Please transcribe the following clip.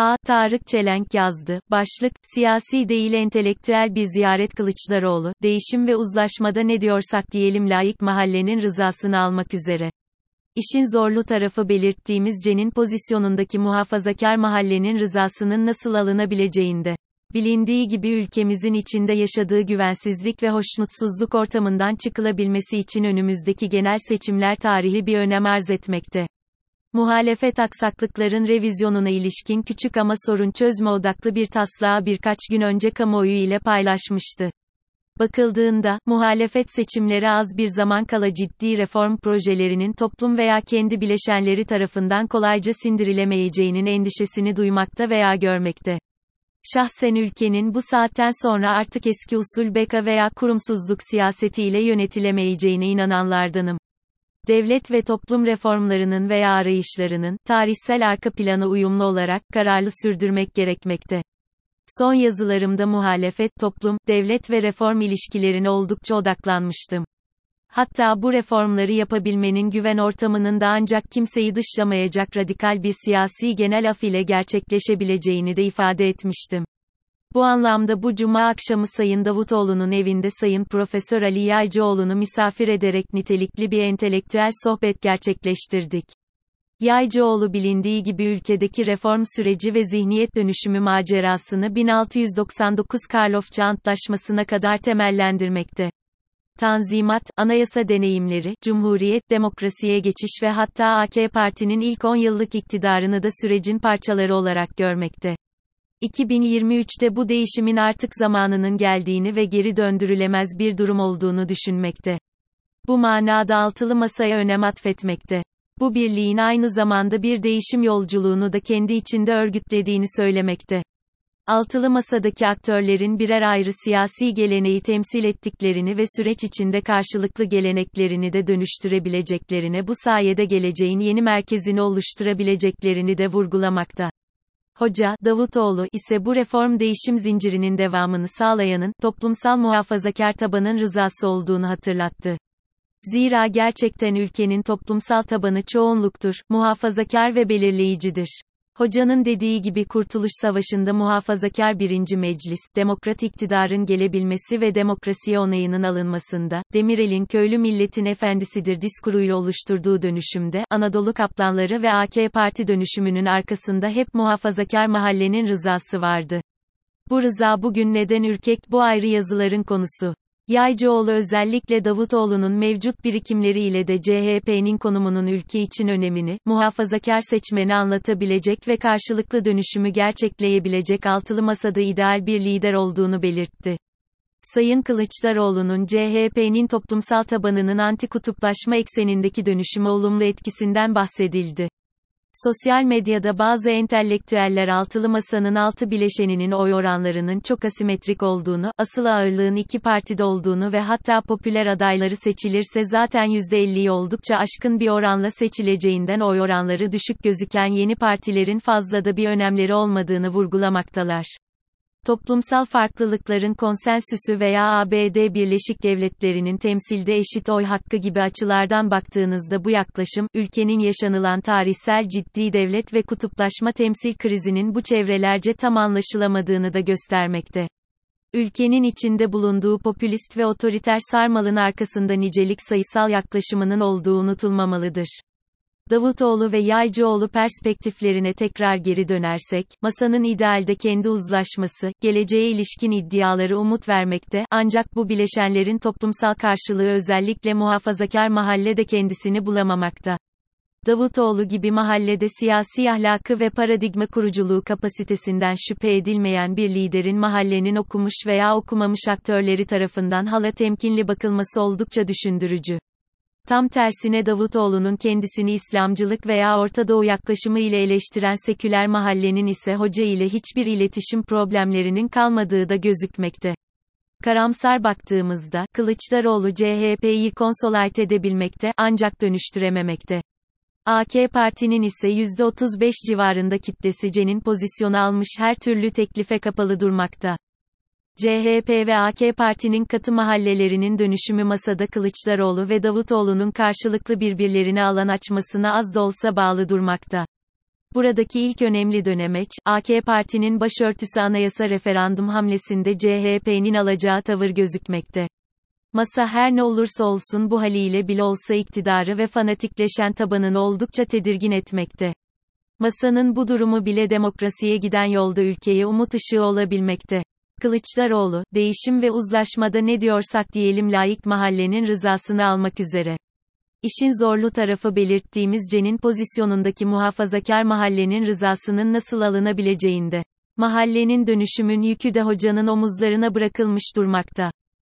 A. Tarık Çelenk yazdı. Başlık, siyasi değil entelektüel bir ziyaret Kılıçdaroğlu, değişim ve uzlaşmada ne diyorsak diyelim layık mahallenin rızasını almak üzere. İşin zorlu tarafı belirttiğimiz Cen'in pozisyonundaki muhafazakar mahallenin rızasının nasıl alınabileceğinde. Bilindiği gibi ülkemizin içinde yaşadığı güvensizlik ve hoşnutsuzluk ortamından çıkılabilmesi için önümüzdeki genel seçimler tarihi bir önem arz etmekte. Muhalefet aksaklıkların revizyonuna ilişkin küçük ama sorun çözme odaklı bir taslağı birkaç gün önce kamuoyu ile paylaşmıştı. Bakıldığında, muhalefet seçimlere az bir zaman kala ciddi reform projelerinin toplum veya kendi bileşenleri tarafından kolayca sindirilemeyeceğinin endişesini duymakta veya görmekte. Şahsen ülkenin bu saatten sonra artık eski usul beka veya kurumsuzluk siyasetiyle yönetilemeyeceğine inananlardanım devlet ve toplum reformlarının veya arayışlarının, tarihsel arka plana uyumlu olarak, kararlı sürdürmek gerekmekte. Son yazılarımda muhalefet, toplum, devlet ve reform ilişkilerine oldukça odaklanmıştım. Hatta bu reformları yapabilmenin güven ortamının da ancak kimseyi dışlamayacak radikal bir siyasi genel af ile gerçekleşebileceğini de ifade etmiştim. Bu anlamda bu cuma akşamı Sayın Davutoğlu'nun evinde Sayın Profesör Ali Yaycıoğlu'nu misafir ederek nitelikli bir entelektüel sohbet gerçekleştirdik. Yaycıoğlu bilindiği gibi ülkedeki reform süreci ve zihniyet dönüşümü macerasını 1699 Karlofça Antlaşması'na kadar temellendirmekte. Tanzimat, anayasa deneyimleri, cumhuriyet, demokrasiye geçiş ve hatta AK Parti'nin ilk 10 yıllık iktidarını da sürecin parçaları olarak görmekte. 2023'te bu değişimin artık zamanının geldiğini ve geri döndürülemez bir durum olduğunu düşünmekte. Bu manada altılı masaya önem atfetmekte. Bu birliğin aynı zamanda bir değişim yolculuğunu da kendi içinde örgütlediğini söylemekte. Altılı masadaki aktörlerin birer ayrı siyasi geleneği temsil ettiklerini ve süreç içinde karşılıklı geleneklerini de dönüştürebileceklerine bu sayede geleceğin yeni merkezini oluşturabileceklerini de vurgulamakta. Hoca, Davutoğlu ise bu reform değişim zincirinin devamını sağlayanın, toplumsal muhafazakar tabanın rızası olduğunu hatırlattı. Zira gerçekten ülkenin toplumsal tabanı çoğunluktur, muhafazakar ve belirleyicidir. Hocanın dediği gibi Kurtuluş Savaşı'nda muhafazakar birinci meclis, demokrat iktidarın gelebilmesi ve demokrasiye onayının alınmasında, Demirel'in köylü milletin efendisidir diskuruyla oluşturduğu dönüşümde, Anadolu kaplanları ve AK Parti dönüşümünün arkasında hep muhafazakar mahallenin rızası vardı. Bu rıza bugün neden ürkek bu ayrı yazıların konusu. Yaycıoğlu özellikle Davutoğlu'nun mevcut birikimleriyle de CHP'nin konumunun ülke için önemini, muhafazakar seçmeni anlatabilecek ve karşılıklı dönüşümü gerçekleyebilecek altılı masada ideal bir lider olduğunu belirtti. Sayın Kılıçdaroğlu'nun CHP'nin toplumsal tabanının anti-kutuplaşma eksenindeki dönüşüme olumlu etkisinden bahsedildi. Sosyal medyada bazı entelektüeller altılı masanın altı bileşeninin oy oranlarının çok asimetrik olduğunu, asıl ağırlığın iki partide olduğunu ve hatta popüler adayları seçilirse zaten %50'yi oldukça aşkın bir oranla seçileceğinden oy oranları düşük gözüken yeni partilerin fazla da bir önemleri olmadığını vurgulamaktalar. Toplumsal farklılıkların konsensüsü veya ABD Birleşik Devletleri'nin temsilde eşit oy hakkı gibi açılardan baktığınızda bu yaklaşım, ülkenin yaşanılan tarihsel ciddi devlet ve kutuplaşma temsil krizinin bu çevrelerce tam anlaşılamadığını da göstermekte. Ülkenin içinde bulunduğu popülist ve otoriter sarmalın arkasında nicelik sayısal yaklaşımının olduğu unutulmamalıdır. Davutoğlu ve Yaycıoğlu perspektiflerine tekrar geri dönersek, masanın idealde kendi uzlaşması, geleceğe ilişkin iddiaları umut vermekte, ancak bu bileşenlerin toplumsal karşılığı özellikle muhafazakar mahallede kendisini bulamamakta. Davutoğlu gibi mahallede siyasi ahlakı ve paradigma kuruculuğu kapasitesinden şüphe edilmeyen bir liderin mahallenin okumuş veya okumamış aktörleri tarafından hala temkinli bakılması oldukça düşündürücü. Tam tersine Davutoğlu'nun kendisini İslamcılık veya Orta Doğu yaklaşımı ile eleştiren seküler mahallenin ise hoca ile hiçbir iletişim problemlerinin kalmadığı da gözükmekte. Karamsar baktığımızda, Kılıçdaroğlu CHP'yi konsolayt edebilmekte, ancak dönüştürememekte. AK Parti'nin ise %35 civarında kitlesi C'nin pozisyonu almış her türlü teklife kapalı durmakta. CHP ve AK Parti'nin katı mahallelerinin dönüşümü masada Kılıçdaroğlu ve Davutoğlu'nun karşılıklı birbirlerine alan açmasına az da olsa bağlı durmakta. Buradaki ilk önemli dönemeç, AK Parti'nin başörtüsü anayasa referandum hamlesinde CHP'nin alacağı tavır gözükmekte. Masa her ne olursa olsun bu haliyle bile olsa iktidarı ve fanatikleşen tabanını oldukça tedirgin etmekte. Masanın bu durumu bile demokrasiye giden yolda ülkeye umut ışığı olabilmekte. Kılıçdaroğlu, değişim ve uzlaşmada ne diyorsak diyelim layık mahallenin rızasını almak üzere. İşin zorlu tarafı belirttiğimiz Cen'in pozisyonundaki muhafazakar mahallenin rızasının nasıl alınabileceğinde. Mahallenin dönüşümün yükü de hocanın omuzlarına bırakılmış durmakta.